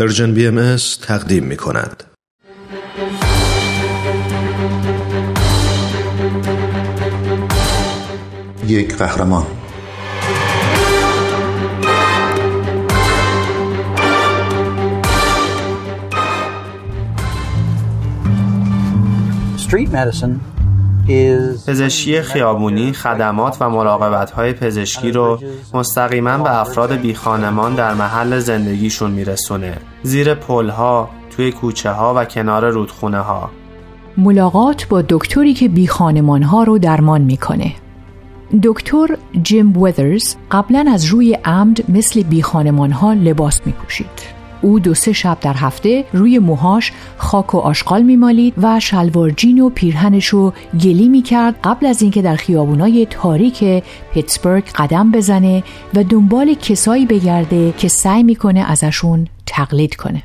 پرژن بی ام تقدیم می کند. یک قهرمان Street medicine پزشکی خیابونی خدمات و مراقبت های پزشکی رو مستقیما به افراد بی خانمان در محل زندگیشون میرسونه. زیر پلها، توی کوچه ها و کنار رودخونه ها ملاقات با دکتری که بی خانمان ها رو درمان می‌کنه. دکتر جیم ویدرز قبلا از روی عمد مثل بی خانمان ها لباس می پوشید. او دو سه شب در هفته روی موهاش خاک و آشغال میمالید و شلوار جین و پیرهنش رو گلی می‌کرد قبل از اینکه در خیابونای تاریک پیتسبرگ قدم بزنه و دنبال کسایی بگرده که سعی می‌کنه ازشون تقلید کنه.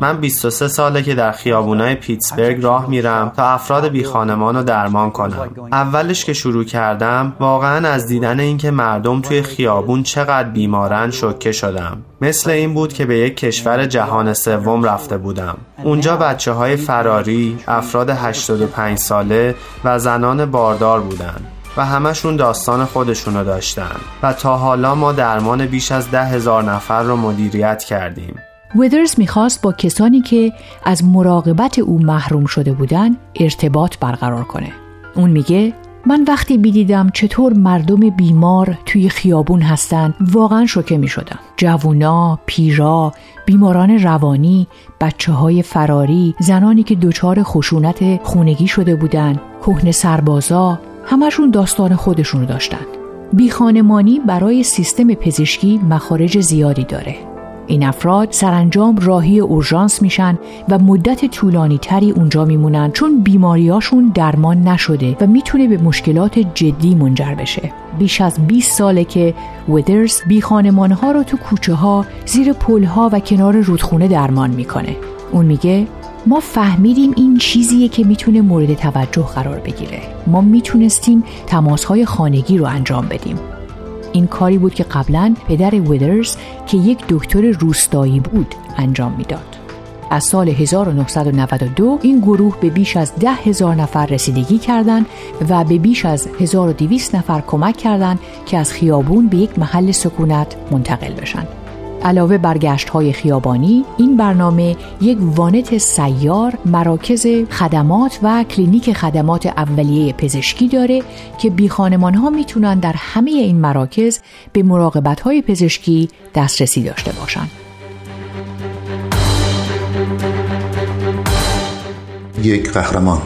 من 23 ساله که در خیابونای پیتسبرگ راه میرم تا افراد بی خانمان رو درمان کنم. اولش که شروع کردم واقعا از دیدن اینکه مردم توی خیابون چقدر بیمارن شوکه شدم. مثل این بود که به یک کشور جهان سوم رفته بودم. اونجا بچه های فراری، افراد 85 ساله و زنان باردار بودند. و همشون داستان خودشونو داشتن. و تا حالا ما درمان بیش از ده هزار نفر رو مدیریت کردیم. ویدرز می‌خواست با کسانی که از مراقبت او محروم شده بودن ارتباط برقرار کنه. اون میگه من وقتی بیدیدم چطور مردم بیمار توی خیابون هستن واقعا شوکه می شدم. جوونا، پیرا، بیماران روانی، بچه های فراری، زنانی که دچار خشونت خونگی شده بودن، کهنه سربازا، همشون داستان خودشون رو داشتن. بیخانمانی برای سیستم پزشکی مخارج زیادی داره. این افراد سرانجام راهی اورژانس میشن و مدت طولانی تری اونجا میمونن چون بیماریاشون درمان نشده و می‌تونه به مشکلات جدی منجر بشه. بیش از 20 ساله که ودرز بی ها رو تو کوچه ها زیر پل ها و کنار رودخونه درمان می‌کنه. اون میگه ما فهمیدیم این چیزیه که می‌تونه مورد توجه قرار بگیره. ما می‌تونستیم تماسهای خانگی رو انجام بدیم. این کاری بود که قبلا پدر ویدرز که یک دکتر روستایی بود انجام می‌داد. از سال 1992 این گروه به بیش از ده هزار نفر رسیدگی کردند و به بیش از 1200 نفر کمک کردند که از خیابون به یک محل سکونت منتقل بشن. علاوه بر گشت های خیابانی این برنامه یک وانت سیار مراکز خدمات و کلینیک خدمات اولیه پزشکی داره که بی خانمان ها می‌تونن در همه این مراکز به مراقبت های پزشکی دسترسی داشته باشند. یک قهرمان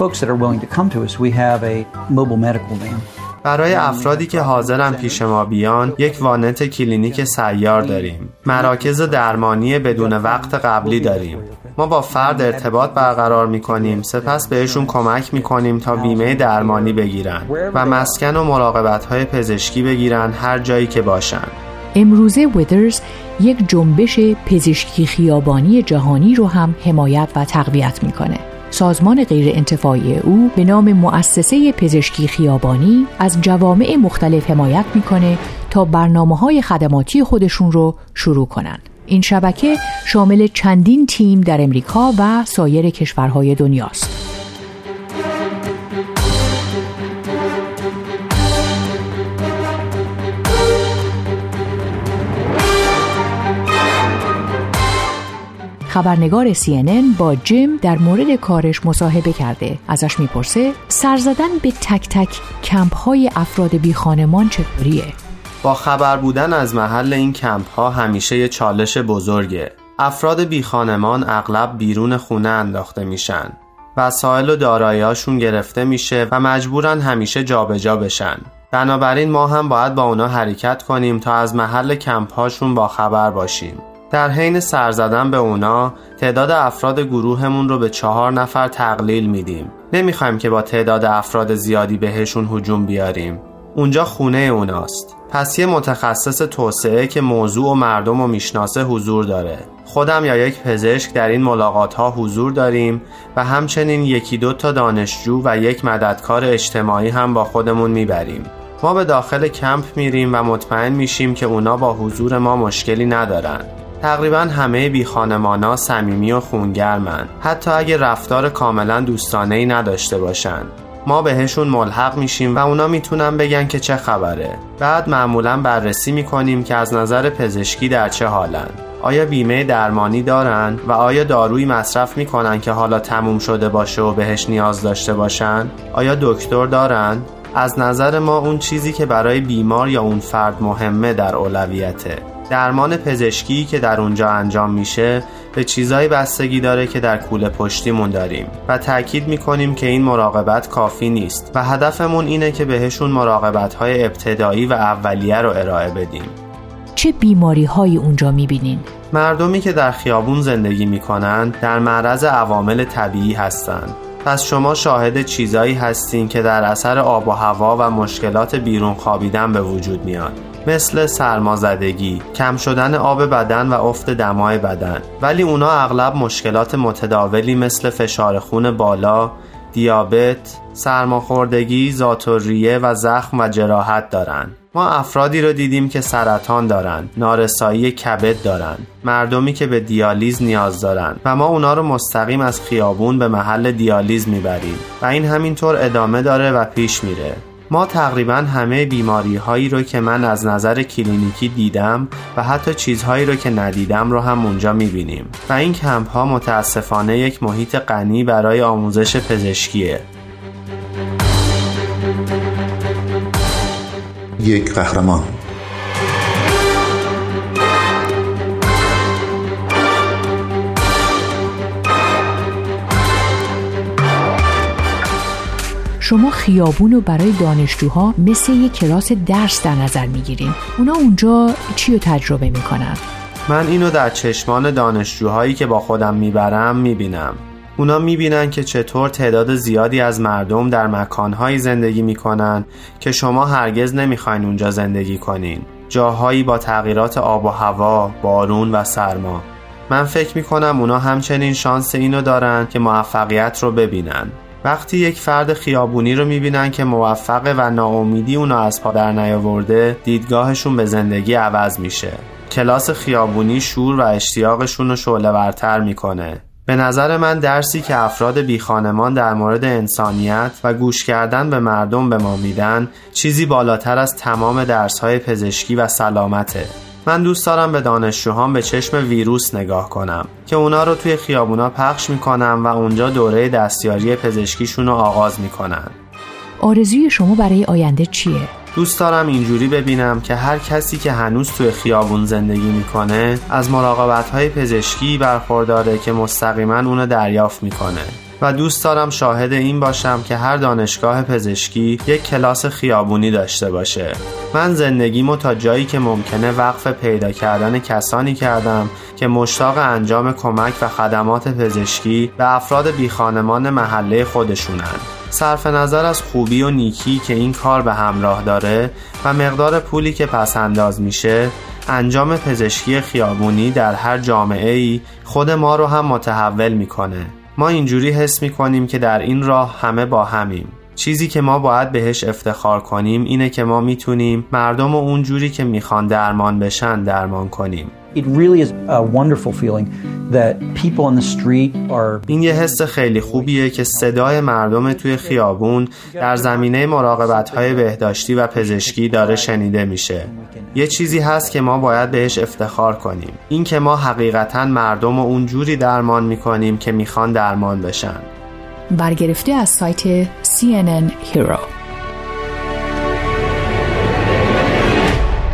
folks that are willing to come to us, we have a mobile medical van. برای افرادی که حاضرن پیش ما بیان یک وانت کلینیک سیار داریم. مراکز درمانی بدون وقت قبلی داریم. ما با فرد ارتباط برقرار می کنیم سپس بهشون کمک می کنیم تا بیمه درمانی بگیرن و مسکن و مراقبت های پزشکی بگیرن هر جایی که باشن. امروزه ویدرز یک جنبش پزشکی خیابانی جهانی رو هم حمایت و تقویت می‌کنه. سازمان غیر انتفاعی او به نام مؤسسه پزشکی خیابانی از جوامع مختلف حمایت می‌کنه تا برنامه های خدماتی خودشون رو شروع کنند. این شبکه شامل چندین تیم در امریکا و سایر کشورهای دنیاست. خبرنگار CNN با جیم در مورد کارش مصاحبه کرده. ازش می‌پرسه سر زدن به تک تک کمپ های افراد بی خانمان چطوریه؟ با خبر بودن از محل این کمپ ها همیشه یه چالش بزرگه. افراد بی خانمان اغلب بیرون خونه انداخته میشن. وسایل و داراییاشون گرفته میشه و مجبورن همیشه جابجا جا بشن. بنابراین ما هم باید با اونا حرکت کنیم تا از محل کمپ هاشون با خبر باشیم. در حین سر زدن به اونا تعداد افراد گروهمون رو به چهار نفر تقلیل میدیم. نمی‌خوایم که با تعداد افراد زیادی بهشون هجوم بیاریم. اونجا خونه اوناست. پس یه متخصص توسعه که موضوع و مردم و می‌شناسه حضور داره. خودم یا یک پزشک در این ملاقات ها حضور داریم و همچنین یکی دو تا دانشجو و یک مددکار اجتماعی هم با خودمون می‌بریم. ما به داخل کمپ میریم و مطمئن میشیم که اونا با حضور ما مشکلی ندارن. تقریبا همه بی خانمانا صمیمی و خونگرمن. حتی اگه رفتار کاملا دوستانه ای نداشته باشن. ما بهشون ملحق میشیم و اونا می‌تونن بگن که چه خبره. بعد معمولا بررسی می‌کنیم که از نظر پزشکی در چه حالن. آیا بیمه درمانی دارن و آیا دارویی مصرف می‌کنن که حالا تموم شده باشه و بهش نیاز داشته باشن؟ آیا دکتر دارن؟ از نظر ما اون چیزی که برای بیمار یا اون فرد مهمه در اولویته. درمان پزشکی که در اونجا انجام میشه به چیزایی بستگی داره که در کوله پشتیمون داریم و تاکید می‌کنیم که این مراقبت کافی نیست و هدفمون اینه که بهشون مراقبت های ابتدایی و اولیه رو ارائه بدیم. چه بیماری های اونجا می‌بینین؟ مردمی که در خیابون زندگی می‌کنن در معرض عوامل طبیعی هستند پس شما شاهد چیزایی هستین که در اثر آب و هوا و مشکلات بیرون خوابیدن به وجود میاد. مثل سرمازدگی، کم شدن آب بدن و افت دمای بدن ولی اونا اغلب مشکلات متداولی مثل فشار خون بالا، دیابت، سرماخوردگی، زاتوریه و زخم و جراحت دارند. ما افرادی رو دیدیم که سرطان دارن، نارسایی کبد دارن، مردمی که به دیالیز نیاز دارن و ما اونا رو مستقیم از خیابون به محل دیالیز می‌بریم و این همینطور ادامه داره و پیش میره. ما تقریبا همه بیماری هایی رو که من از نظر کلینیکی دیدم و حتی چیزهایی رو که ندیدم رو هم اونجا می‌بینیم. و این کمپ ها متاسفانه یک محیط غنی برای آموزش پزشکیه. یک قهرمان. شما خیابون رو برای دانشجوها مثل یک کلاس درس در نظر می‌گیرین. اونا اونجا چی رو تجربه می‌کنن؟ من اینو در چشمان دانشجوهایی که با خودم می‌برم می‌بینم. اونا می‌بینن که چطور تعداد زیادی از مردم در مکانهایی زندگی می‌کنن که شما هرگز نمی‌خواین اونجا زندگی کنین. جاهایی با تغییرات آب و هوا، بارون و سرما. من فکر می‌کنم اونا همچنین شانس اینو دارن که موفقیت رو ببینن. وقتی یک فرد خیابونی رو می‌بینن که موفقه و ناامیدی اونو از پا در نیاورده دیدگاهشون به زندگی عوض میشه. کلاس خیابونی شور و اشتیاقشون رو شعله ورتر می‌کنه. به نظر من درسی که افراد بی خانمان در مورد انسانیت و گوش کردن به مردم به ما میدن چیزی بالاتر از تمام درسهای پزشکی و سلامته. من دوست دارم به دانشجوهام به چشم ویروس نگاه کنم که اونا رو توی خیابونا پخش می‌کنم و اونجا دوره دستیاری پزشکیشون رو آغاز می‌کنن آرزوی شما برای آینده چیه؟ دوست دارم اینجوری ببینم که هر کسی که هنوز توی خیابون زندگی می‌کنه از مراقبت های پزشکی برخورداره که مستقیما اونو دریافت می‌کنه و دوست دارم شاهد این باشم که هر دانشگاه پزشکی یک کلاس خیابونی داشته باشه. من زندگیمو تا جایی که ممکنه وقف پیدا کردن کسانی کردم که مشتاق انجام کمک و خدمات پزشکی به افراد بیخانمان محله خودشونن. صرف نظر از خوبی و نیکی که این کار به همراه داره و مقدار پولی که پس انداز میشه انجام پزشکی خیابونی در هر جامعه ای خود ما رو هم متحول می‌کنه. ما اینجوری حس می‌کنیم که در این راه همه با همیم. چیزی که ما باید بهش افتخار کنیم اینه که ما می‌تونیم مردم و اونجوری که می‌خوان درمان بشن درمان کنیم. It really is a wonderful feeling that people on the street are این یه حس خیلی خوبیه که صدای مردم توی خیابون در زمینه مراقبت های بهداشتی و پزشکی داره شنیده میشه. یه چیزی هست که ما باید بهش افتخار کنیم. این که ما حقیقتا مردم و اونجوری درمان می‌کنیم که می‌خوان درمان بشن. برگرفته از سایت CNN Hero.